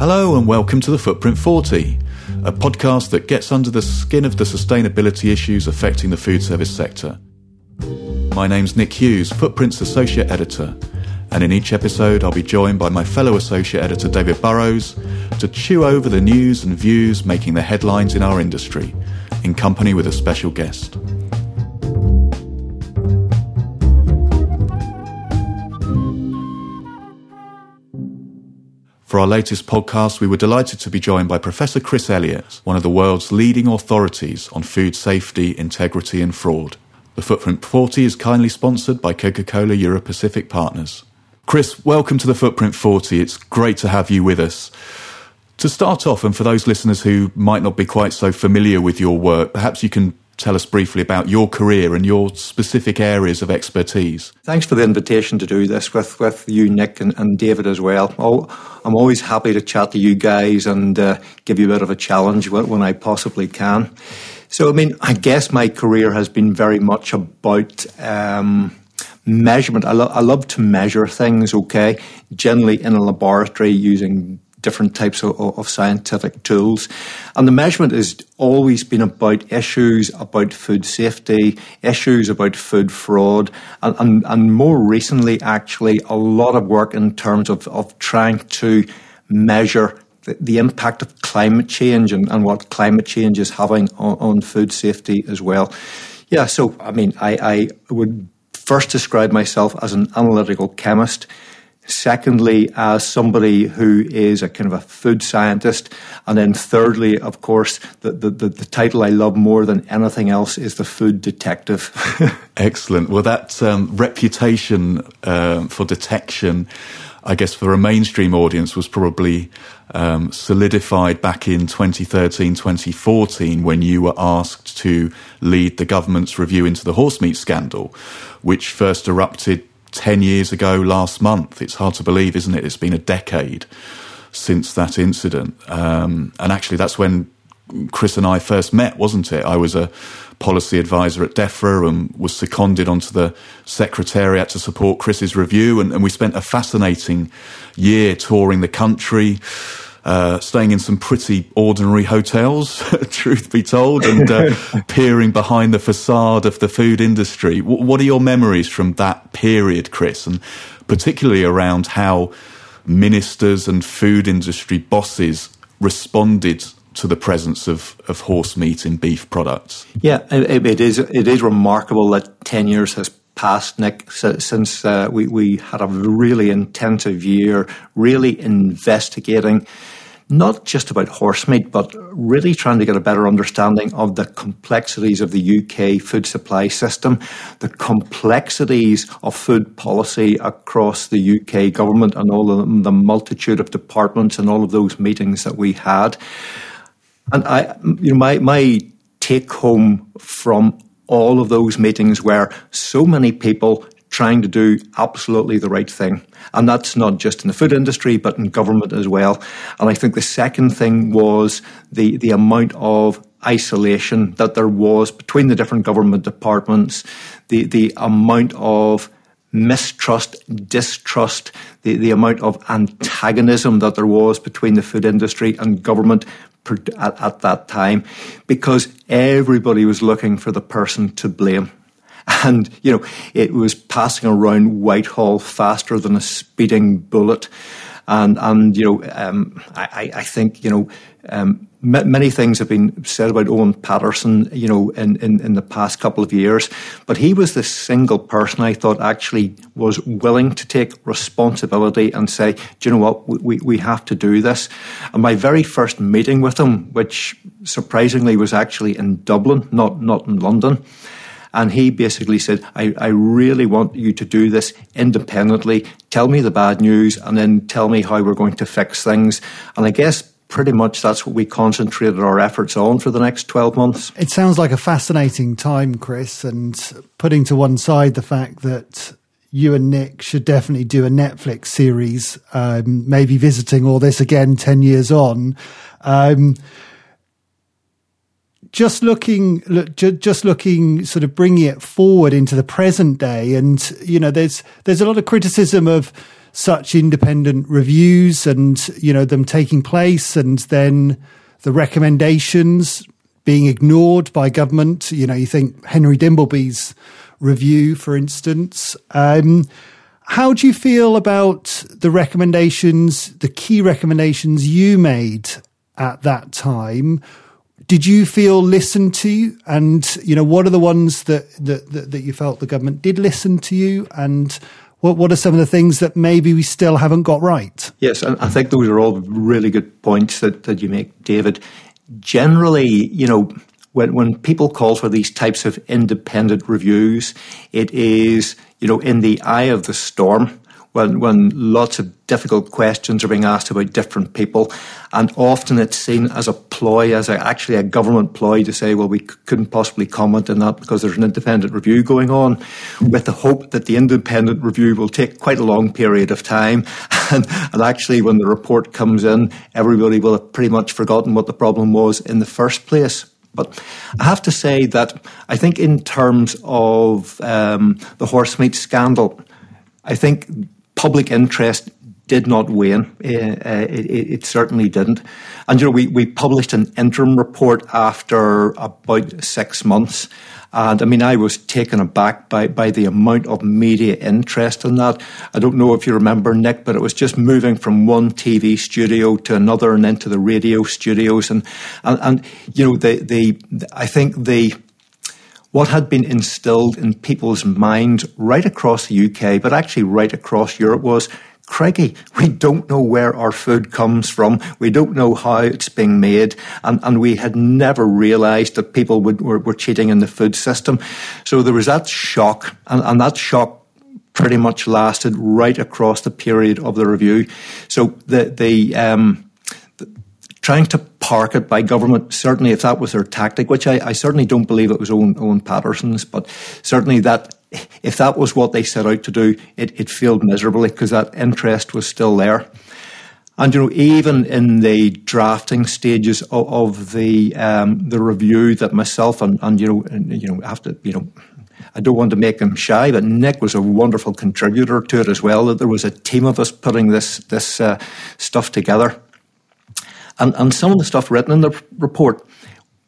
Hello and welcome to the Footprint 40, a podcast that gets under the skin of the sustainability issues affecting the food service sector. My name's Nick Hughes, Footprint's Associate Editor, and in each episode I'll be joined by my fellow Associate Editor David Burrows to chew over the news and views making the headlines in our industry, in company with a special guest. For our latest podcast, we were delighted to be joined by Professor Chris Elliott, one of the world's leading authorities on food safety, integrity, and fraud. The Footprint 40 is kindly sponsored by Coca Cola Euro Pacific Partners. Chris, welcome to the Footprint 40. It's great to have you with us. To start off, and for those listeners who might not be quite so familiar with your work, perhaps you can tell us briefly about your career and your specific areas of expertise. Thanks for the invitation to do this with, with you, Nick, and, and David as well. I'm always happy to chat to you guys and uh, give you a bit of a challenge when I possibly can. So, I mean, I guess my career has been very much about. Um, measurement. I, lo- I love to measure things, okay? Generally in a laboratory using different types of, of, scientific tools. And the measurement has always been about issues about food safety, issues about food fraud, and, and, and more recently, actually, a lot of work in terms of, of trying to measure the, the impact of climate change and, and, what climate change is having on, on, food safety as well. Yeah, so I mean, I, I would first describe myself as an analytical chemist. Secondly, as somebody who is a kind of a food scientist. And then thirdly, of course, the, the, the, title I love more than anything else is the food detective. Excellent. Well, that um, reputation uh, for detection, I guess, for a mainstream audience was probably um, solidified back in 2013, 2014 when you were asked to lead the government's review into the horse meat scandal, which first erupted 10 years ago last month. It's hard to believe, isn't it? It's been a decade since that incident. Um, and actually, that's when Chris and I first met, wasn't it? I was a policy advisor at DEFRA and was seconded onto the secretariat to support Chris's review. And, and we spent a fascinating year touring the country, uh, staying in some pretty ordinary hotels, truth be told, and uh, peering behind the facade of the food industry. W- what are your memories from that period, Chris, and particularly around how ministers and food industry bosses responded to the presence of, of horse meat in beef products? Yeah, it, it is. It is remarkable that ten years has past, Nick, since uh, we, we had a really intensive year, really investigating not just about horse meat, but really trying to get a better understanding of the complexities of the UK food supply system, the complexities of food policy across the UK government, and all of the multitude of departments and all of those meetings that we had. And I, you know, my my take home from all of those meetings where so many people trying to do absolutely the right thing. And that's not just in the food industry, but in government as well. And I think the second thing was the, the amount of isolation that there was between the different government departments, the, the amount of mistrust, distrust, the, the amount of antagonism that there was between the food industry and government at, at that time because everybody was looking for the person to blame. And, you know, it was passing around Whitehall faster than a speeding bullet. And, and you know, um, I, I think, you know, um, many things have been said about Owen Paterson, you know, in, in, in, the past couple of years, but he was the single person I thought actually was willing to take responsibility and say, do you know what, we, we have to do this. And my very first meeting with him, which surprisingly was actually in Dublin, not, not in London, and he basically said, I, I really want you to do this independently. Tell me the bad news and then tell me how we're going to fix things. And I guess pretty much that's what we concentrated our efforts on for the next 12 months. It sounds like a fascinating time, Chris, and putting to one side the fact that you and Nick should definitely do a Netflix series, um, maybe visiting all this again 10 years on. Um, just looking, look, just looking, sort of bringing it forward into the present day, and you know, there's there's a lot of criticism of such independent reviews and, you know, them taking place and then the recommendations being ignored by government. You know, you think Henry Dimbleby's review, for instance. Um, how do you feel about the recommendations, the key recommendations you made at that time? Did you feel listened to? And, you know, what are the ones that, that, that, that you felt the government did listen to you? And what, what are some of the things that maybe we still haven't got right? Yes, and I think those are all really good points that, that you make, David. Generally, you know, when, when people call for these types of independent reviews, it is, you know, in the eye of the storm when, when lots of difficult questions are being asked about different people. And often it's seen as a ploy, as a, actually a government ploy to say, well, we couldn't possibly comment on that because there's an independent review going on, with the hope that the independent review will take quite a long period of time. And, and actually, when the report comes in, everybody will have pretty much forgotten what the problem was in the first place. But I have to say that I think, in terms of um, the horse meat scandal, I think public interest did not wane. Uh, uh, it, it, certainly didn't. And you know, we, we published an interim report after about six months. And I mean, I was taken aback by, by the amount of media interest in that. I don't know if you remember, Nick, but it was just moving from one TV studio to another and into the radio studios. And, and, and you know, the, the, I think the, what had been instilled in people's minds right across the UK, but actually right across Europe was Craigie, we don't know where our food comes from. We don't know how it's being made. And, and we had never realized that people would, were, were cheating in the food system. So there was that shock, and, and that shock pretty much lasted right across the period of the review. So the, the, um, trying to park it by government, certainly if that was their tactic, which I, I certainly don't believe it was Owen, Owen Paterson's, but certainly that if that was what they set out to do, it, it failed miserably because that interest was still there. And you know, even in the drafting stages of, of the um, the review that myself and, and you know and, you know have to you know I don't want to make him shy, but Nick was a wonderful contributor to it as well. That there was a team of us putting this this uh, stuff together. And, and some of the stuff written in the report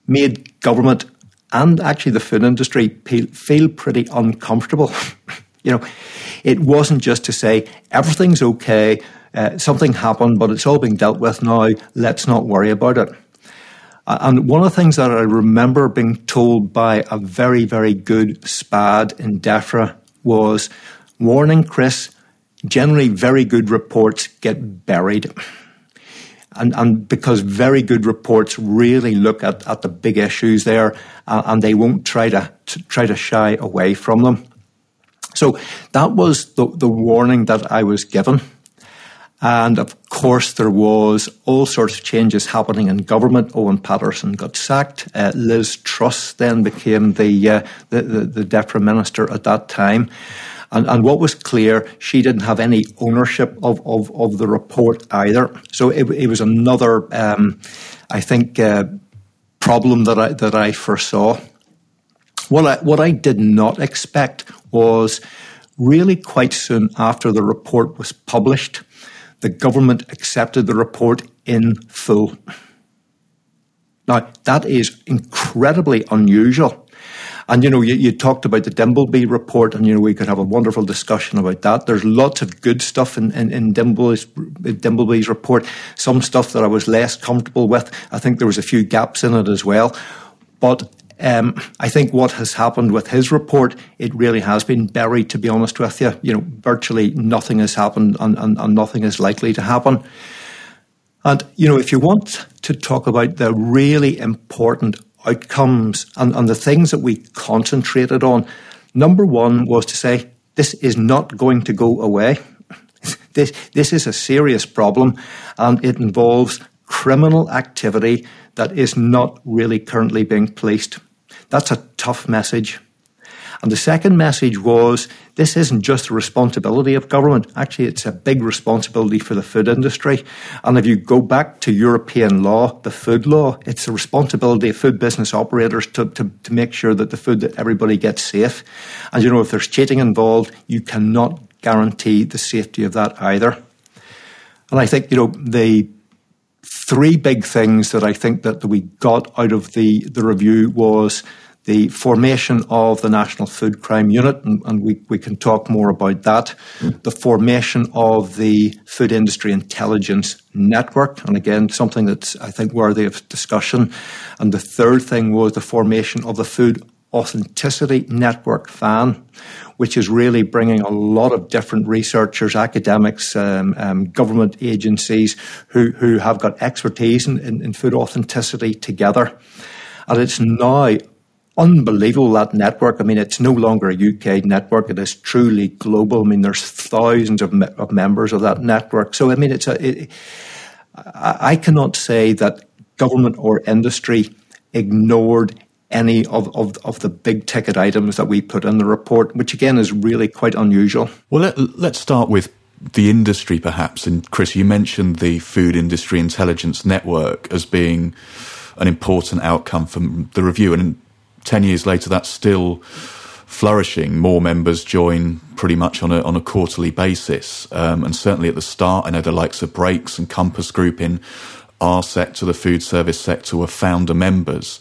made government and actually the food industry feel pretty uncomfortable. you know, it wasn't just to say everything's okay, uh, something happened, but it's all being dealt with now, let's not worry about it. And one of the things that I remember being told by a very, very good SPAD in DEFRA was warning, Chris, generally very good reports get buried and, and because very good reports really look at, at the big issues there uh, and they won't try to, to, try to shy away from them. So that was the, the warning that I was given. And of course, there was all sorts of changes happening in government. Owen Paterson got sacked. Uh, Liz Truss then became the, uh, the, the, the DEFRA minister at that time. And, and what was clear, she didn't have any ownership of, of, of the report either. So it, it was another, um, I think, uh, problem that I, that I foresaw. What I, what I did not expect was really quite soon after the report was published, the government accepted the report in full. Now, that is incredibly unusual. And, you know, you, you, talked about the Dimbleby report, and, you know, we could have a wonderful discussion about that. There's lots of good stuff in, in, in Dimbleby's, Dimbleby's report, some stuff that I was less comfortable with. I think there was a few gaps in it as well. But um, I think what has happened with his report, it really has been buried, to be honest with you. You know, virtually nothing has happened and, and, and nothing is likely to happen. And, you know, if you want to talk about the really important outcomes and, and the things that we concentrated on. Number one was to say, this is not going to go away. this, this is a serious problem and it involves criminal activity that is not really currently being policed. That's a tough message. And the second message was this isn't just a responsibility of government. Actually, it's a big responsibility for the food industry. And if you go back to European law, the food law, it's the responsibility of food business operators to, to, to make sure that the food that everybody gets safe. And you know, if there's cheating involved, you cannot guarantee the safety of that either. And I think, you know, the three big things that I think that we got out of the, the review was the formation of the National Food Crime Unit, and, and we, we can talk more about that. The formation of the Food Industry Intelligence Network, and again, something that's, I think, worthy of discussion. And the third thing was the formation of the Food Authenticity Network FAN, which is really bringing a lot of different researchers, academics, um, um, government agencies who, who have got expertise in, in, in food authenticity together. And it's now unbelievable that network. I mean, it's no longer a UK network; it is truly global. I mean, there's thousands of, me- of members of that network. So, I mean, it's a. It, I, cannot say that government or industry ignored any of, of, of the big ticket items that we put in the report, which again is really quite unusual. Well, let, let's start with the industry, perhaps. And Chris, you mentioned the Food Industry Intelligence Network as being an important outcome from the review. And 10 years later, that's still flourishing. More members join pretty much on a, on a quarterly basis. Um, and certainly at the start, I know the likes of Brakes and Compass Group in our sector, the food service sector, were founder members.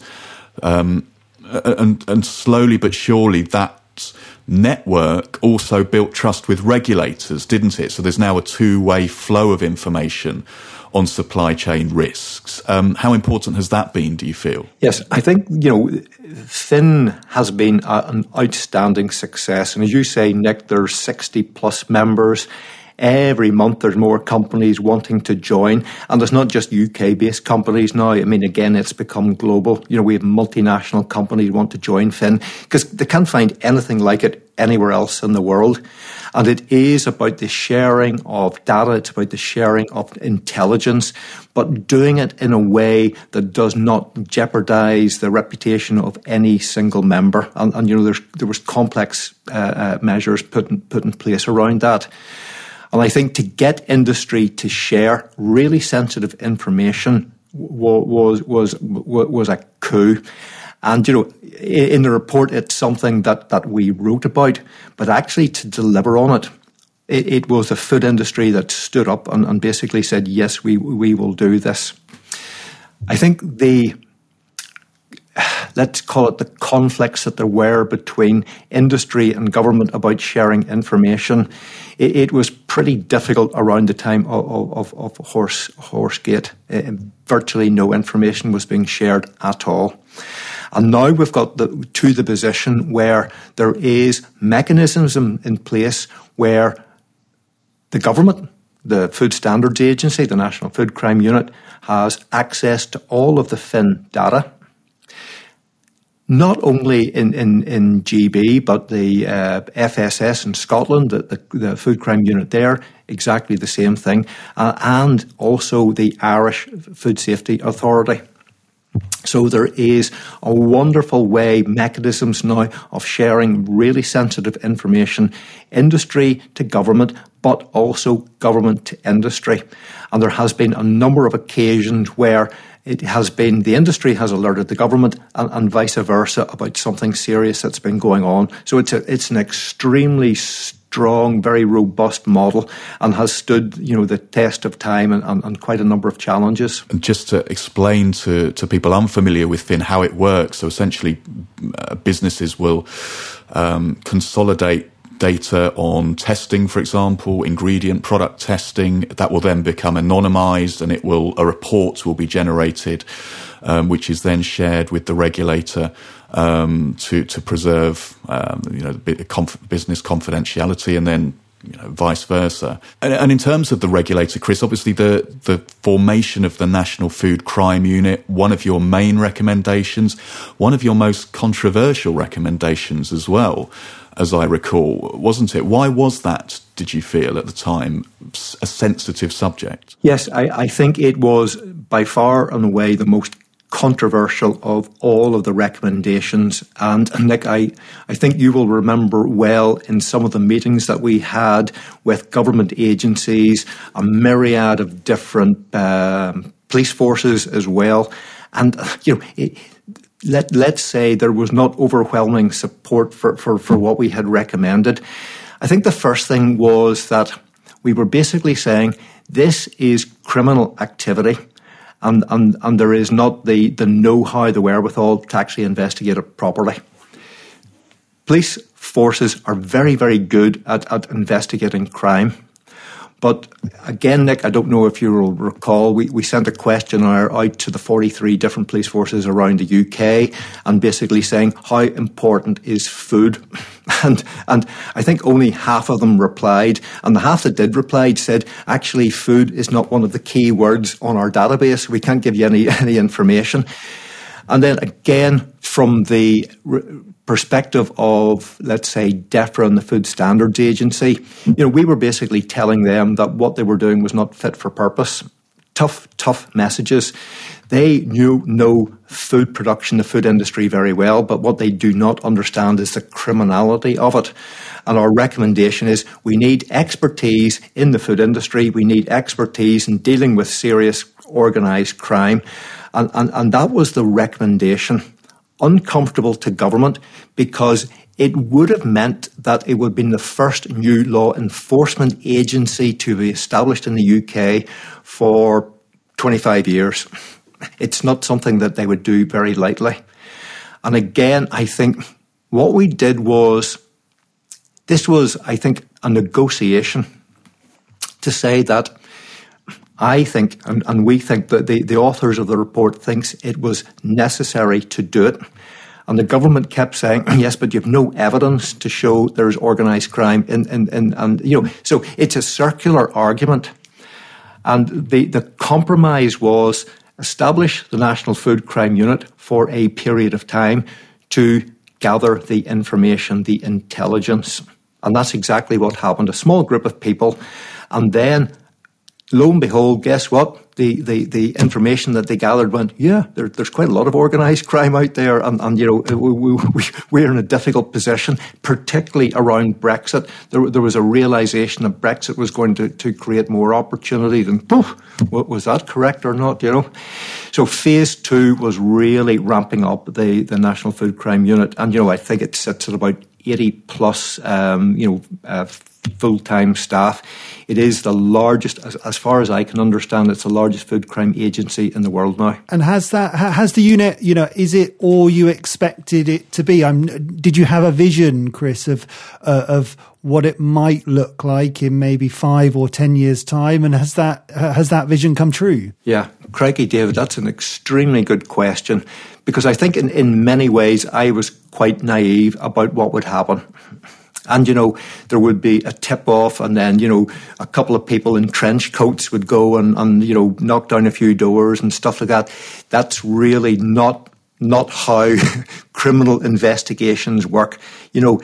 Um, and, and slowly but surely that network also built trust with regulators, didn't it? So there's now a two way flow of information on supply chain risks. Um, how important has that been, do you feel? Yes, I think, you know, FIIN has been a, an outstanding success. And as you say, Nick, there's 60 plus members. Every month there's more companies wanting to join. And it's not just UK based companies now. I mean, again, it's become global. You know, we have multinational companies want to join FIIN because they can't find anything like it anywhere else in the world. And it is about the sharing of data, it's about the sharing of intelligence, but doing it in a way that does not jeopardize the reputation of any single member. And, and you know, there was complex uh, uh, measures put in, put in place around that. And I think to get industry to share really sensitive information was was was, was a coup. And you know, in the report, it's something that, that we wrote about, but actually to deliver on it, it, it was the food industry that stood up and, and basically said, yes, we, we will do this. I think the, let's call it the conflicts that there were between industry and government about sharing information. It, it was pretty difficult around the time of, of, of Horse, Horsegate. Uh, virtually no information was being shared at all. And now we've got the, to the position where there is mechanisms in, in place where the government, the Food Standards Agency, the National Food Crime Unit, has access to all of the FIIN data. Not only in, in, in GB, but the uh, FSS in Scotland, the, the, the, Food Crime Unit there, exactly the same thing, uh, and also the Irish Food Safety Authority. So there is a wonderful way, mechanisms now of sharing really sensitive information, industry to government, but also government to industry. And there has been a number of occasions where it has been the industry has alerted the government and, and vice versa about something serious that's been going on. So it's a, it's an extremely strong, very robust model and has stood, you know, the test of time and, and, and, quite a number of challenges. And just to explain to, to people unfamiliar with FIIN how it works, so essentially uh, businesses will um, consolidate data on testing, for example, ingredient product testing. That will then become anonymized and it will, a report will be generated, um, which is then shared with the regulator um, to to preserve um, you know business confidentiality, and then you know, vice versa. And, and, in terms of the regulator, Chris, obviously the, the formation of the National Food Crime Unit, one of your main recommendations, one of your most controversial recommendations as well, as I recall, wasn't it? Why was that, did you feel at the time, a sensitive subject? Yes, I, I think it was by far and away the most controversial of all of the recommendations. And, Nick, I, I think you will remember well in some of the meetings that we had with government agencies, a myriad of different um, police forces as well. And, you know, it, let, let's say there was not overwhelming support for, for, for what we had recommended. I think the first thing was that we were basically saying this is criminal activity. And, and, and there is not the, the know how, the wherewithal to actually investigate it properly. Police forces are very, very good at, at investigating crime. But again, Nick, I don't know if you will recall, we, we sent a questionnaire out to the 43 different police forces around the UK and basically saying how important is food? And, and I think only half of them replied. And the half that did reply said, actually, food is not one of the key words on our database. We can't give you any, any information. And then again, from the perspective of, let's say, DEFRA and the Food Standards Agency, you know, we were basically telling them that what they were doing was not fit for purpose. Tough, tough messages. They knew know food production, the food industry very well, but what they do not understand is the criminality of it. And our recommendation is we need expertise in the food industry. We need expertise in dealing with serious organised crime. And, and, and that was the recommendation uncomfortable to government because it would have meant that it would have been the first new law enforcement agency to be established in the UK for 25 years. It's not something that they would do very lightly. And again, I think what we did was this was, I think, a negotiation to say that I think, and, and we think that the, the authors of the report thinks it was necessary to do it. And the government kept saying, yes, but you have no evidence to show there's organised crime. In, in, in, and, you know, so it's a circular argument. And the, the compromise was establish the National Food Crime Unit for a period of time to gather the information, the intelligence. And that's exactly what happened. A small group of people. And then lo and behold, guess what? The, the, the information that they gathered went, yeah, there, there's quite a lot of organised crime out there, and, and you know we, we, we're in a difficult position, particularly around Brexit. There, there was a realisation that Brexit was going to, to create more opportunity than, poof, was that correct or not? You know, so phase two was really ramping up the, the National Food Crime Unit, and you know I think it sits at about 80 plus, um, you know, uh, full time staff. It is the largest, as, as, far as I can understand, it's the largest food crime agency in the world now. And has that has the unit, you know, is it all you expected it to be? I'm, did you have a vision, Chris, of uh, of what it might look like in maybe five or ten years' time? And has that has that vision come true? Yeah, Craigie, David, that's an extremely good question because I think in, in many ways I was quite naive about what would happen. And, you know, there would be a tip off, and then, you know, a couple of people in trench coats would go and, and, you know, knock down a few doors and stuff like that. That's really not, not how criminal investigations work. You know,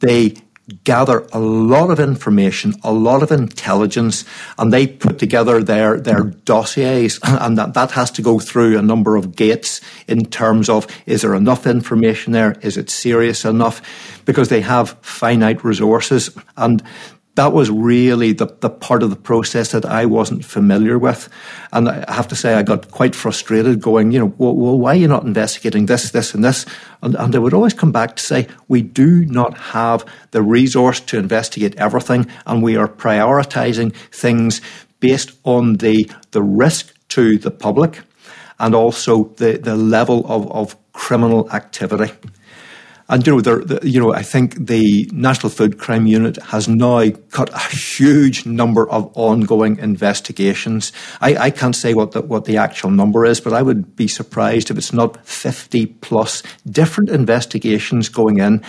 they gather a lot of information, a lot of intelligence, and they put together their, their dossiers. And that, that has to go through a number of gates in terms of is there enough information there? Is it serious enough? Because they have finite resources. And that was really the, the part of the process that I wasn't familiar with. And I have to say, I got quite frustrated going, you know, well, well why are you not investigating this, this, and this? And, and they would always come back to say, we do not have the resource to investigate everything, and we are prioritizing things based on the, the risk to the public and also the, the level of, of criminal activity. And you know, you know, I think the National Food Crime Unit has now cut a huge number of ongoing investigations. I, I can't say what the, what the actual number is, but I would be surprised if it's not 50 plus different investigations going in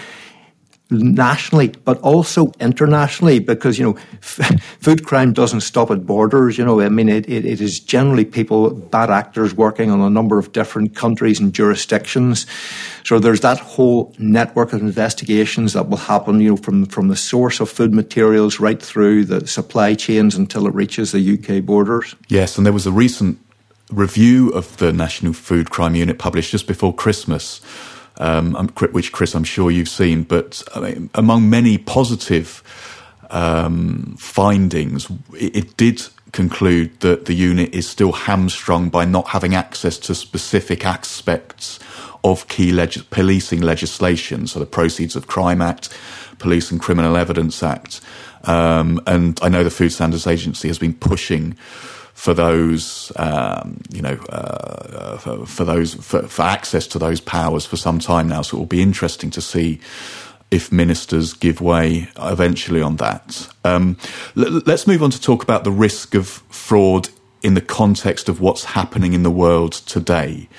nationally, but also internationally, because, you know, f- food crime doesn't stop at borders. You know, I mean, it, it, it is generally people, bad actors working on a number of different countries and jurisdictions. So there's that whole network of investigations that will happen, you know, from, from the source of food materials right through the supply chains until it reaches the UK borders. Yes, and there was a recent review of the National Food Crime Unit published just before Christmas um, which Chris, I'm sure you've seen. But I mean, among many positive um, findings, it, it, did conclude that the unit is still hamstrung by not having access to specific aspects of key leg- policing legislation, so the Proceeds of Crime Act, Police and Criminal Evidence Act. Um, and I know the Food Standards Agency has been pushing for those, um, you know, uh, for, for, those for, for, access to those powers for some time now. So it will be interesting to see if ministers give way eventually on that. Um, l- let's move on to talk about the risk of fraud in the context of what's happening in the world today.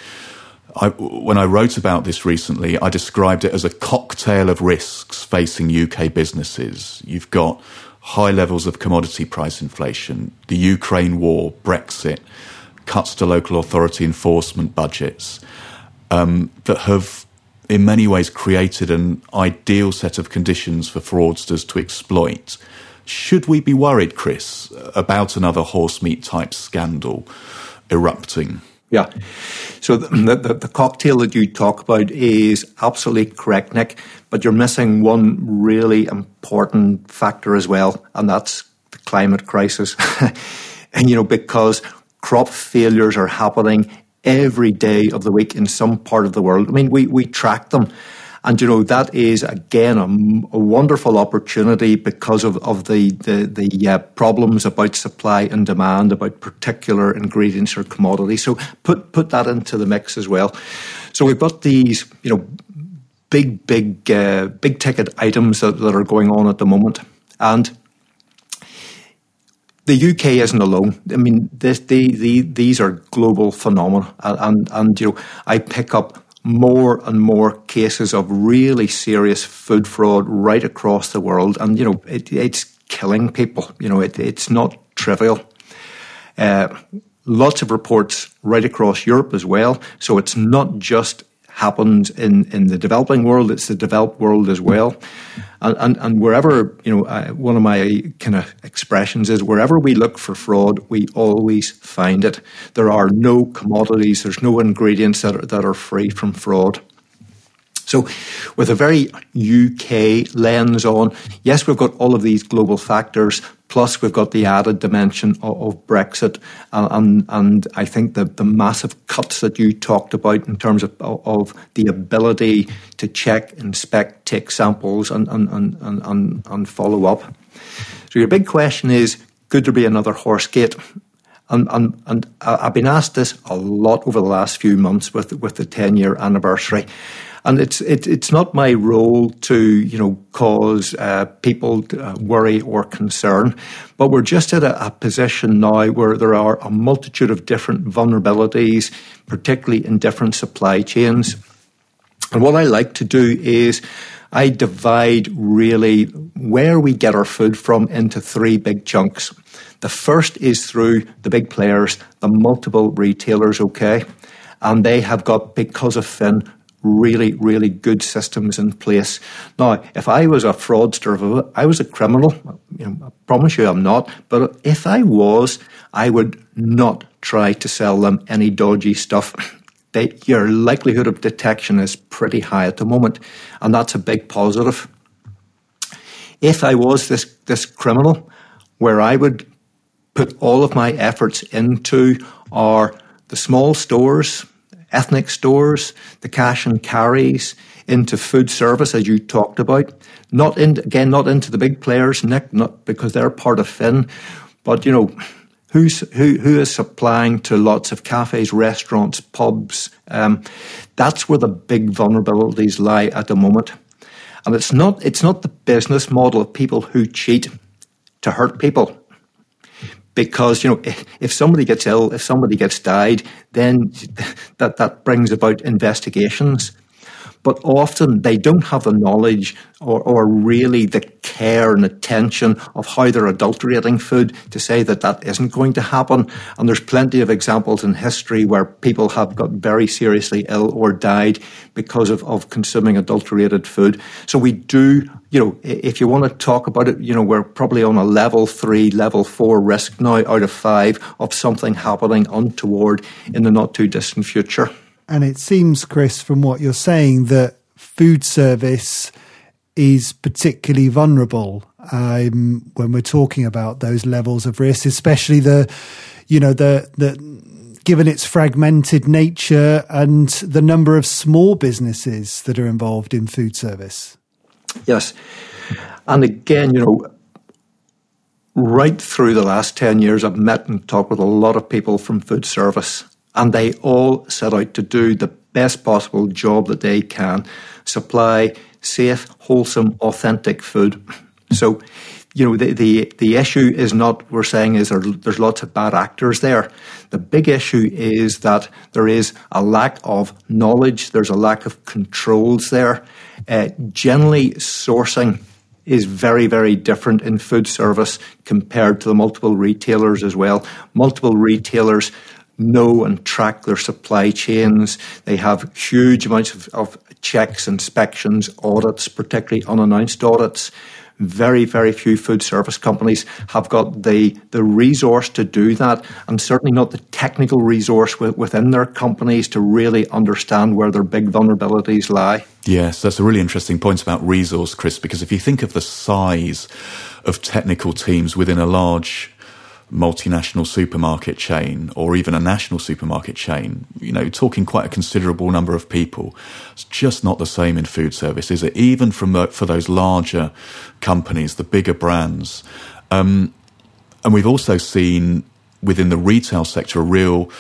I, when I wrote about this recently, I described it as a cocktail of risks facing UK businesses. You've got high levels of commodity price inflation, the Ukraine war, Brexit, cuts to local authority enforcement budgets um, that have, in many ways, created an ideal set of conditions for fraudsters to exploit. Should we be worried, Chris, about another horse meat type scandal erupting? Yeah. So the, the, the, cocktail that you talk about is absolutely correct, Nick, but you're missing one really important factor as well, and that's the climate crisis. and, you know, because crop failures are happening every day of the week in some part of the world. I mean, we, we track them. And, you know, that is, again, a, a wonderful opportunity because of, of the, the, the uh, problems about supply and demand, about particular ingredients or commodities. So put, put that into the mix as well. So we've got these, you know, big, big, uh, big ticket items that, that are going on at the moment. And the UK isn't alone. I mean, this, the, the, these are global phenomena, and, and, you know, I pick up more and more cases of really serious food fraud right across the world, and you know it, it's killing people. You know it, it's not trivial. Uh, lots of reports right across Europe as well. So it's not just happens in, in the developing world, it's the developed world as well. And, and, and wherever, you know, one of my kind of expressions is wherever we look for fraud, we always find it. There are no commodities, there's no ingredients that are, that are free from fraud. So, with a very UK lens on, yes, we've got all of these global factors, plus we've got the added dimension of, of Brexit, and, and I think the, the massive cuts that you talked about in terms of, of the ability to check, inspect, take samples, and, and, and, and, and follow up. So, your big question is could there be another horse gate? And, and, and I've been asked this a lot over the last few months with, with the 10 year anniversary. And it's it, it's not my role to you know cause uh, people uh, worry or concern, but we're just at a, a position now where there are a multitude of different vulnerabilities, particularly in different supply chains. And what I like to do is I divide really where we get our food from into three big chunks. The first is through the big players, the multiple retailers, okay? And they have got, because of FIIN, really, really good systems in place. Now, if I was a fraudster, if I was a criminal, you know, I promise you I'm not, but if I was, I would not try to sell them any dodgy stuff. They, your likelihood of detection is pretty high at the moment, and that's a big positive. If I was this, this criminal, where I would put all of my efforts into are the small stores, ethnic stores, the cash and carries, into food service, as you talked about. Not in, again, not into the big players, Nick, not because they're part of FIIN, but you know, who's who who is supplying to lots of cafes, restaurants, pubs. Um, that's where the big vulnerabilities lie at the moment. And it's not it's not the business model of people who cheat to hurt people because you know if somebody gets ill, if somebody gets died, then that that brings about investigations but often they don't have the knowledge or, or really the care and attention of how they're adulterating food to say that that isn't going to happen. And there's plenty of examples in history where people have got very seriously ill or died because of, of consuming adulterated food. So we do you know, if you want to talk about it, you know, we're probably on a level three, level four risk now out of five of something happening untoward in the not too distant future. And it seems, Chris, from what you're saying, that food service is particularly vulnerable um, when we're talking about those levels of risk, especially the, you know, the the given its fragmented nature and the number of small businesses that are involved in food service. Yes. And again, you know, right through the last 10 years, I've met and talked with a lot of people from food service, and they all set out to do the best possible job that they can, supply safe, wholesome, authentic food. So, you know, the, the, the issue is not, we're saying, is there, there's lots of bad actors there. The big issue is that there is a lack of knowledge, there's a lack of controls there. Uh, generally, sourcing is very, very different in food service compared to the multiple retailers as well. Multiple retailers know and track their supply chains. They have huge amounts of, of checks, inspections, audits, particularly unannounced audits very, very few food service companies have got the, the resource to do that, and certainly not the technical resource within their companies to really understand where their big vulnerabilities lie. Yes, that's a really interesting point about resource, Chris, because if you think of the size of technical teams within a large multinational supermarket chain or even a national supermarket chain, you know, talking quite a considerable number of people. It's just not the same in food service, is it? Even from the, for those larger companies, the bigger brands. Um, and we've also seen within the retail sector a real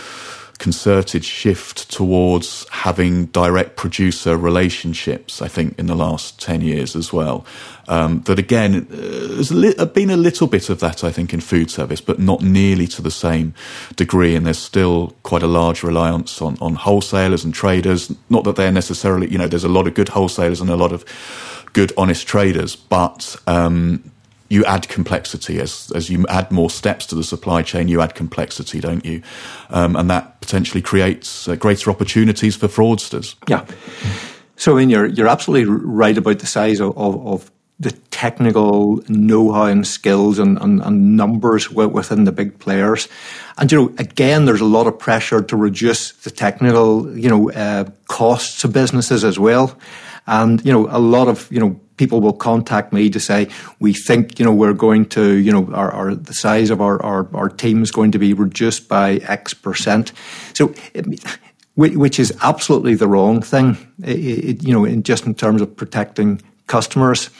concerted shift towards having direct producer relationships, I think, in the last 10 years as well. Um, that again, uh, there's li- been a little bit of that, I think, in food service, but not nearly to the same degree. And there's still quite a large reliance on, on wholesalers and traders. Not that they're necessarily, you know, there's a lot of good wholesalers and a lot of good, honest traders, but um, you add complexity as as you add more steps to the supply chain. You add complexity, don't you? Um, and that potentially creates uh, greater opportunities for fraudsters. Yeah. So, I mean, you're you're absolutely right about the size of, of, of the technical know-how and skills and, and, and, numbers within the big players. And, you know, again, there's a lot of pressure to reduce the technical, you know, uh, costs of businesses as well. And, you know, a lot of, you know, people will contact me to say, we think, you know, we're going to, you know, our, our the size of our, our, our team is going to be reduced by X percent. So, which is absolutely the wrong thing, it, you know, in just in terms of protecting customers.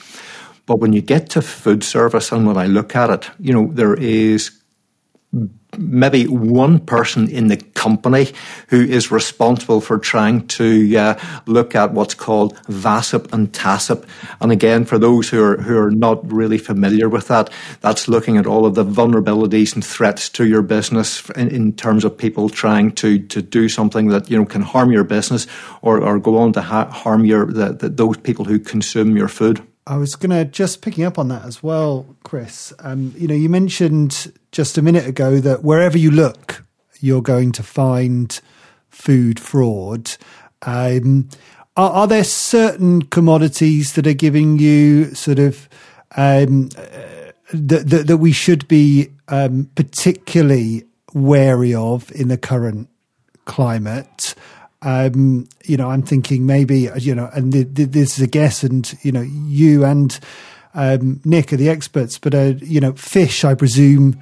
But when you get to food service and when I look at it, you know, there is maybe one person in the company who is responsible for trying to uh, look at what's called VACCP and TACCP. And again, for those who are who are not really familiar with that, that's looking at all of the vulnerabilities and threats to your business in, in terms of people trying to to do something that you know can harm your business or, or go on to ha- harm your the, the, those people who consume your food. I was going to just picking up on that as well, Chris. Um, you know, you mentioned just a minute ago that wherever you look, you're going to find food fraud. Um, are, are, there certain commodities that are giving you sort of um, uh, that, that, that we should be um, particularly wary of in the current climate? Um, you know, I'm thinking maybe, you know, and th- th- this is a guess, and you know, you and um, Nick are the experts, but uh, you know, fish, I presume,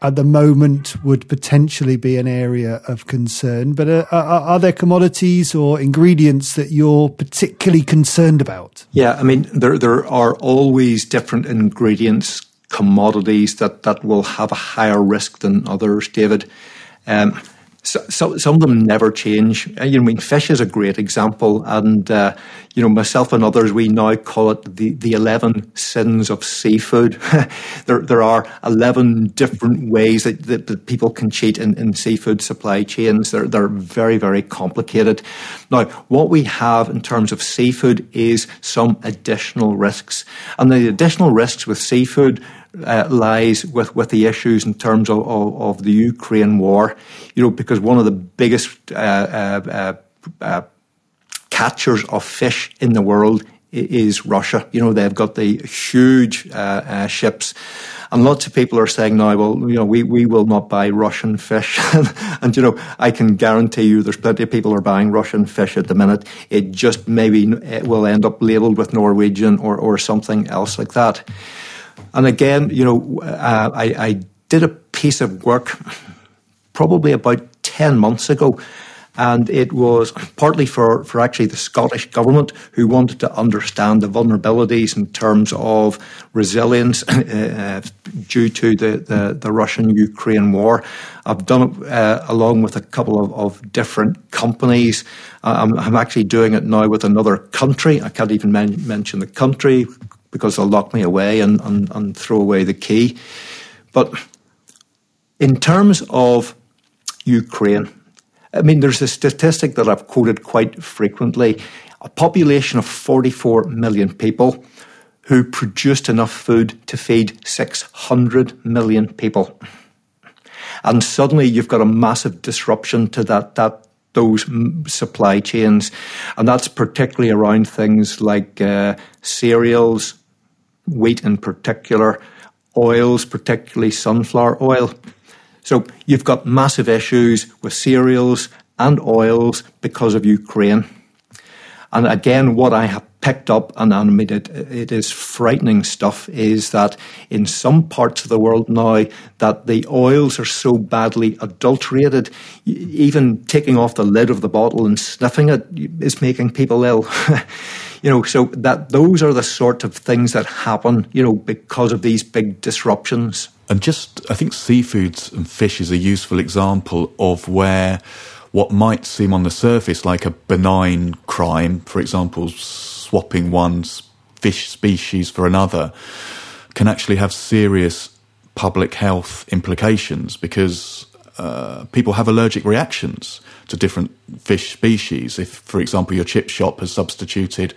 at the moment would potentially be an area of concern. But uh, are, are, there commodities or ingredients that you're particularly concerned about? Yeah, I mean, there there are always different ingredients, commodities that that will have a higher risk than others, David. Um, so, so, some of them never change. Uh, you know, I mean, fish is a great example, and uh, you know, myself and others, we now call it the the eleven sins of seafood. there, there are eleven different ways that, that, that people can cheat in, in seafood supply chains. They're they're very very complicated. Now, what we have in terms of seafood is some additional risks, and the additional risks with seafood uh, lies with, with the issues in terms of, of, of, the Ukraine war. You know, because one of the biggest uh, uh, uh, uh catchers of fish in the world is Russia. You know, they've got the huge uh, ships. And lots of people are saying now, well, you know, we, we will not buy Russian fish. and, you know, I can guarantee you there's plenty of people are buying Russian fish at the minute. It just maybe it will end up labeled with Norwegian or, or something else like that. And again, you know, uh, I, I did a piece of work probably about 10 months ago. And it was partly for, for actually the Scottish government who wanted to understand the vulnerabilities in terms of resilience uh, due to the, the, the Russian Ukraine war. I've done it uh, along with a couple of, of different companies. I'm, I'm, actually doing it now with another country. I can't even men- mention the country because they'll lock me away and, and, and throw away the key. But in terms of Ukraine, I mean, there's a statistic that I've quoted quite frequently a population of 44 million people who produced enough food to feed 600 million people. And suddenly you've got a massive disruption to that, that those supply chains. And that's particularly around things like uh, cereals, wheat in particular, oils, particularly sunflower oil. So you've got massive issues with cereals and oils because of Ukraine. And again, what I have picked up, and it, it is frightening stuff, is that in some parts of the world now, that the oils are so badly adulterated, even taking off the lid of the bottle and sniffing it is making people ill. you know, so that those are the sort of things that happen, you know, because of these big disruptions. And just, I think seafoods and fish is a useful example of where what might seem on the surface like a benign crime, for example, swapping one fish species for another, can actually have serious public health implications because uh, people have allergic reactions to different fish species. If, for example, your chip shop has substituted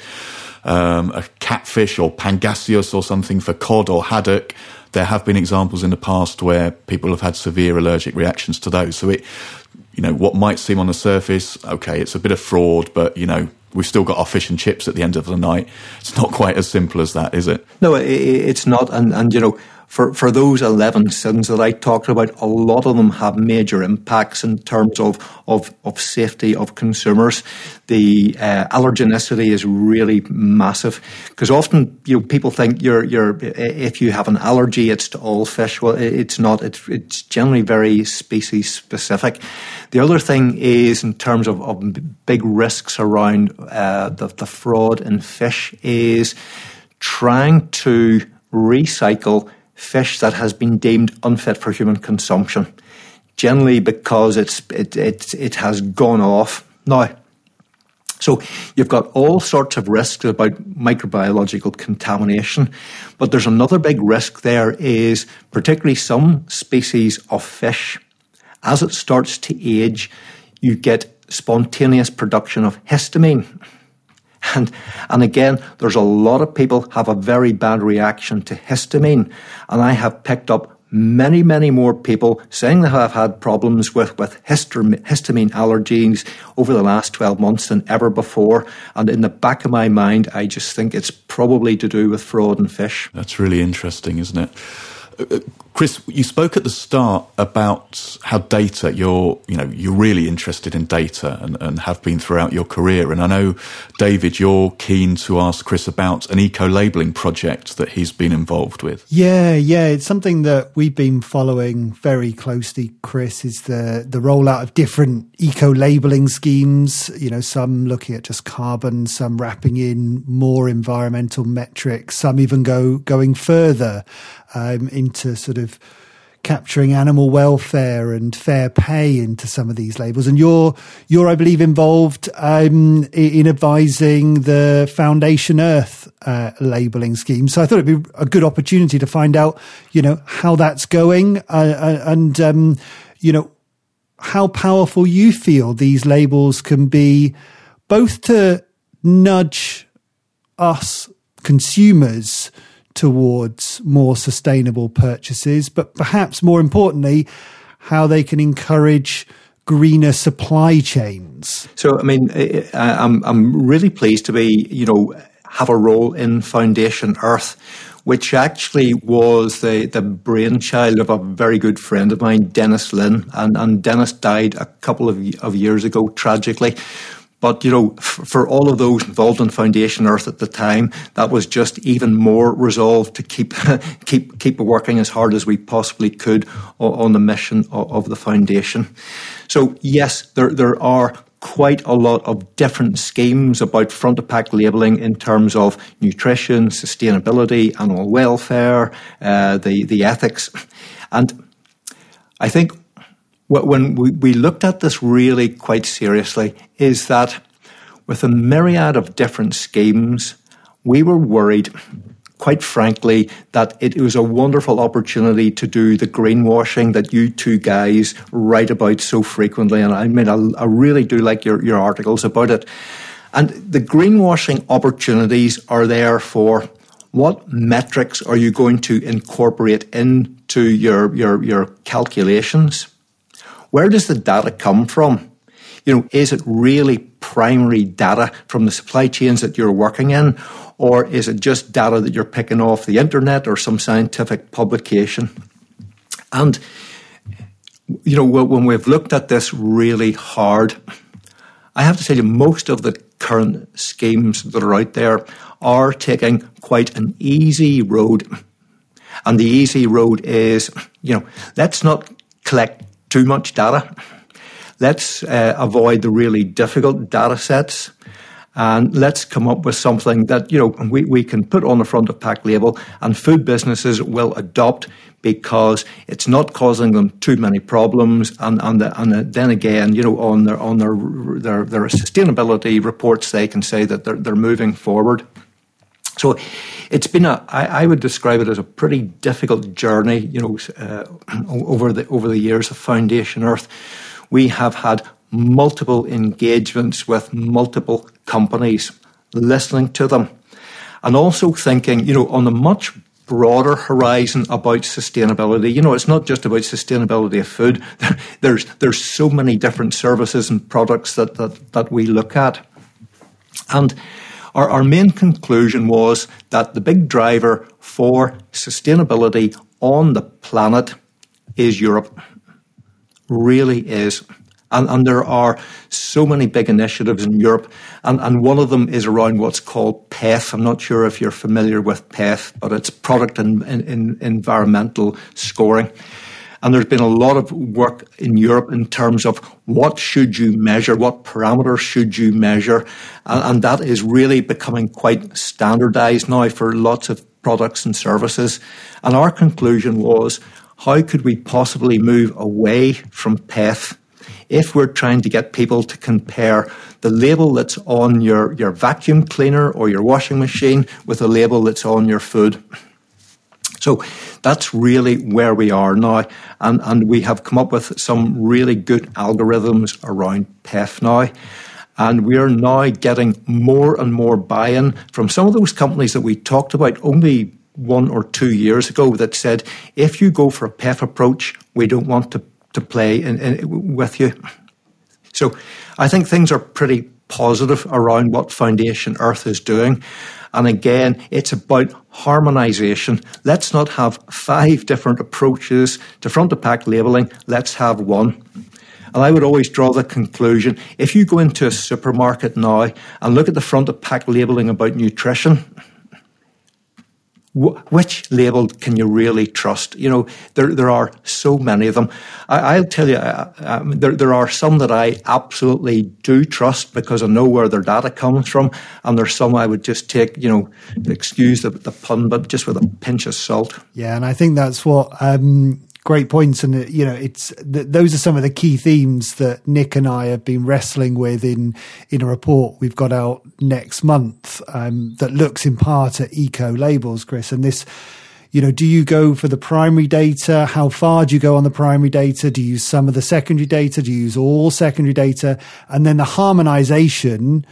um, a catfish or pangasius or something for cod or haddock, there have been examples in the past where people have had severe allergic reactions to those. So it, you know, what might seem on the surface, okay, it's a bit of fraud, but you know, we've still got our fish and chips at the end of the night. It's not quite as simple as that, is it? No, it's not. And, and you know, for, for those 11 sins that I talked about, a lot of them have major impacts in terms of, of, of safety of consumers. The uh, allergenicity is really massive because often you know, people think you're, you're, if you have an allergy, it's to all fish. Well, it's not. It's, it's generally very species specific. The other thing is in terms of, of big risks around uh, the, the fraud in fish is trying to recycle fish that has been deemed unfit for human consumption, generally because it's, it, it, it has gone off. Now, so you've got all sorts of risks about microbiological contamination, but there's another big risk there is particularly some species of fish, as it starts to age, you get spontaneous production of histamine. And, and again, there's a lot of people have a very bad reaction to histamine. And I have picked up many, many more people saying they have had problems with, with histamine allergies over the last 12 months than ever before. And in the back of my mind, I just think it's probably to do with fraud and fish. That's really interesting, isn't it? Uh, uh, Chris, you spoke at the start about how data you're you know you're really interested in data and, and have been throughout your career, and I know David, you're keen to ask Chris about an eco labeling project that he's been involved with. Yeah, yeah, it's something that we've been following very closely. Chris is the the rollout of different eco labeling schemes. You know, some looking at just carbon, some wrapping in more environmental metrics, some even go going further um, into sort of capturing animal welfare and fair pay into some of these labels. And you're, you're, I believe, involved um, in advising the Foundation Earth uh, labeling scheme. So I thought it'd be a good opportunity to find out, you know, how that's going uh, uh and, um, you know, how powerful you feel these labels can be, both to nudge us consumers towards more sustainable purchases, but perhaps more importantly, how they can encourage greener supply chains. So, I mean, I'm I'm really pleased to be, you know, have a role in Foundation Earth, which actually was the, the brainchild of a very good friend of mine, Denis Lynn. And, and Denis died a couple of, of years ago, tragically. But, you know, f- for all of those involved in Foundation Earth at the time, that was just even more resolve to keep, keep, keep working as hard as we possibly could on, the mission of, of the Foundation. So yes, there there are quite a lot of different schemes about front of pack labelling in terms of nutrition, sustainability, animal welfare, uh, the the ethics, and I think when we, we looked at this really quite seriously, is that with a myriad of different schemes, we were worried quite frankly, that it was a wonderful opportunity to do the greenwashing that you two guys write about so frequently. And I mean, I, I really do like your, your articles about it. And the greenwashing opportunities are there for what metrics are you going to incorporate into your, your, your calculations? Where does the data come from? You know, is it really primary data from the supply chains that you're working in? Or is it just data that you're picking off the internet or some scientific publication? And, you know, when we've looked at this really hard, I have to tell you, most of the current schemes that are out there are taking quite an easy road. And the easy road is, you know, let's not collect too much data. Let's uh, avoid the really difficult data sets and let's come up with something that you know we, we can put on the front of pack label and food businesses will adopt because it's not causing them too many problems and and, the, and then again you know on their on their, their their sustainability reports they can say that they're they're moving forward so it's been a I, I would describe it as a pretty difficult journey you know uh, over the over the years of foundation earth we have had multiple engagements with multiple companies, listening to them, and also thinking, you know, on a much broader horizon about sustainability. You know, it's not just about sustainability of food. There's there's so many different services and products that that, that we look at. And our, our main conclusion was that the big driver for sustainability on the planet is Europe. Really is. And, and there are so many big initiatives in Europe. And, and one of them is around what's called PEF. I'm not sure if you're familiar with PEF, but it's product and in, in, environmental scoring. And there's been a lot of work in Europe in terms of what should you measure, what parameters should you measure. And, and that is really becoming quite standardized now for lots of products and services. And our conclusion was, how could we possibly move away from PEF if we're trying to get people to compare the label that's on your, your vacuum cleaner or your washing machine with the label that's on your food. So that's really where we are now. And, and we have come up with some really good algorithms around PEF now. And we are now getting more and more buy in from some of those companies that we talked about only one or two years ago that said, if you go for a PEF approach, we don't want to to play in, in, with you. So I think things are pretty positive around what Foundation Earth is doing. And again, it's about harmonization. Let's not have five different approaches to front of pack labeling. Let's have one. And I would always draw the conclusion if you go into a supermarket now and look at the front of pack labeling about nutrition, which label can you really trust? You know, there there are so many of them. I, will tell you, uh, um, there there are some that I absolutely do trust because I know where their data comes from, and there's some I would just take, you know, excuse the, the pun, but just with a pinch of salt. Yeah, and I think that's what um, great points and you know it's th- those are some of the key themes that Nick and I have been wrestling with in in a report we've got out next month um, that looks in part at eco labels Chris. And this you know do you go for the primary data? How far do you go on the primary data? Do you use some of the secondary data? Do you use all secondary data? And then the harmonization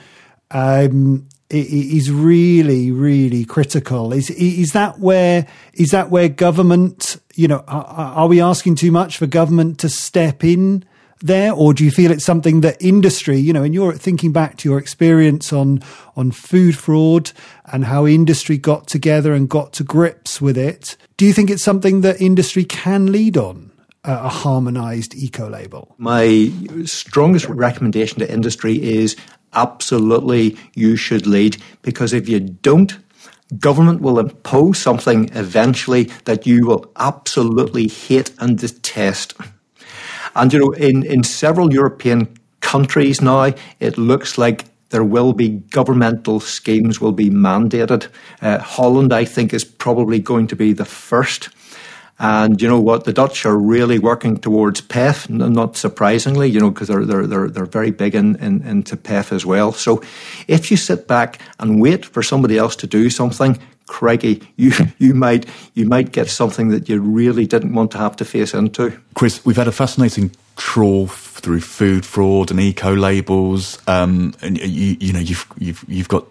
um, is really, really critical. Is is that where is that where government? You know, are, are, we asking too much for government to step in there, or do you feel it's something that industry? You know, and you're thinking back to your experience on on food fraud and how industry got together and got to grips with it. Do you think it's something that industry can lead on? a harmonized eco label? My strongest recommendation to industry is absolutely you should lead because if you don't, government will impose something eventually that you will absolutely hate and detest. And, you know, in, in several European countries now, it looks like there will be governmental schemes will be mandated. Uh, Holland, I think, is probably going to be the first. And you know what? The Dutch are really working towards PEF, not surprisingly, you know, because they're, they're, they're, they're very big in, in, into PEF as well. So if you sit back and wait for somebody else to do something, crikey, you, you might, you might get something that you really didn't want to have to face into. Chris, we've had a fascinating trawl through food fraud and eco labels. Um, and you, you know, you've, you've, you've got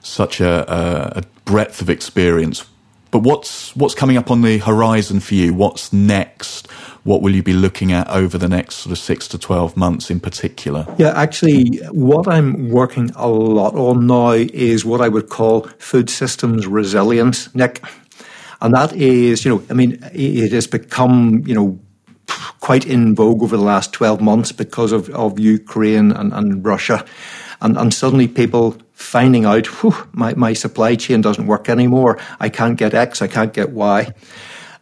such a, a breadth of experience but what's what's coming up on the horizon for you? What's next? What will you be looking at over the next sort of six to twelve months in particular? Yeah, actually, what I'm working a lot on now is what I would call food systems resilience, Nick, and that is, you know, I mean, it has become, you know, quite in vogue over the last 12 months because of, of Ukraine and, and Russia. And, and suddenly people finding out, whew, my, my supply chain doesn't work anymore. I can't get X, I can't get Y.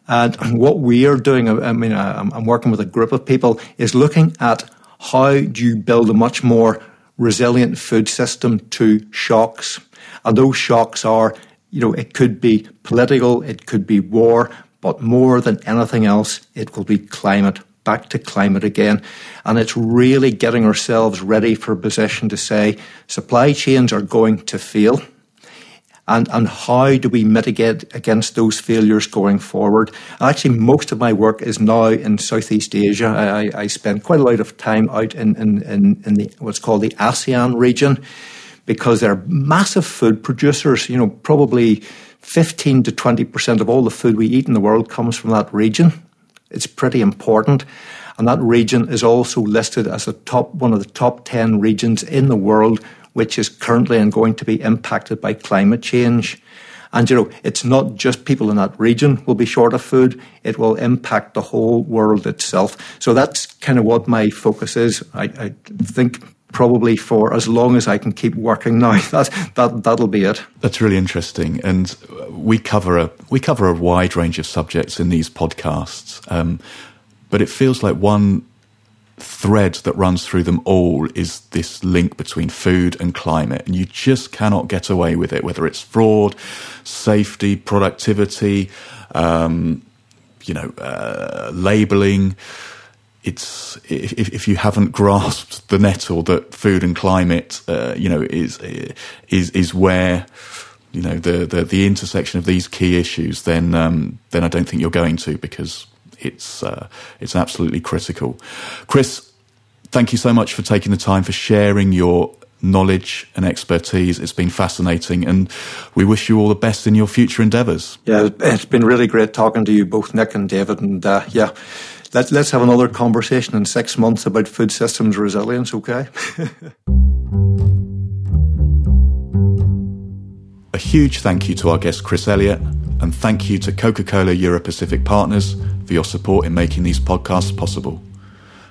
And what we are doing, I mean, I'm, working with a group of people, is looking at how do you build a much more resilient food system to shocks. And those shocks are, you know, it could be political, it could be war, but more than anything else, it will be climate back to climate again. And it's really getting ourselves ready for a position to say supply chains are going to fail. And, and how do we mitigate against those failures going forward? Actually, most of my work is now in Southeast Asia. I, I spend quite a lot of time out in, in, in, in the, what's called the ASEAN region because they're massive food producers. You know, probably 15 to 20% of all the food we eat in the world comes from that region. It's pretty important. And that region is also listed as a top, one of the top 10 regions in the world, which is currently and going to be impacted by climate change. And you know, it's not just people in that region will be short of food, it will impact the whole world itself. So that's kind of what my focus is. I, I think probably for as long as I can keep working now. That that that'll be it. That's really interesting, and we cover a we cover a wide range of subjects in these podcasts. Um, but it feels like one thread that runs through them all is this link between food and climate, and you just cannot get away with it. Whether it's fraud, safety, productivity, um, you know, uh, labeling it's if, if you haven't grasped the nettle that food and climate, uh, you know, is is is where you know the, the, the intersection of these key issues, then um, then I don't think you're going to because it's uh, it's absolutely critical. Chris, thank you so much for taking the time for sharing your knowledge and expertise. It's been fascinating, and we wish you all the best in your future endeavours. Yeah, it's been really great talking to you both, Nick and David, and uh, yeah let's let's have another conversation in six months about food systems resilience. Okay. A huge thank you to our guest Chris Elliott, and thank you to Coca Cola Europacific Partners for your support in making these podcasts possible.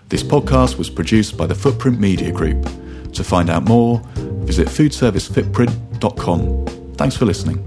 This podcast was produced by the Footprint Media Group. To find out more, visit foodservicefootprint.com. Thanks for listening.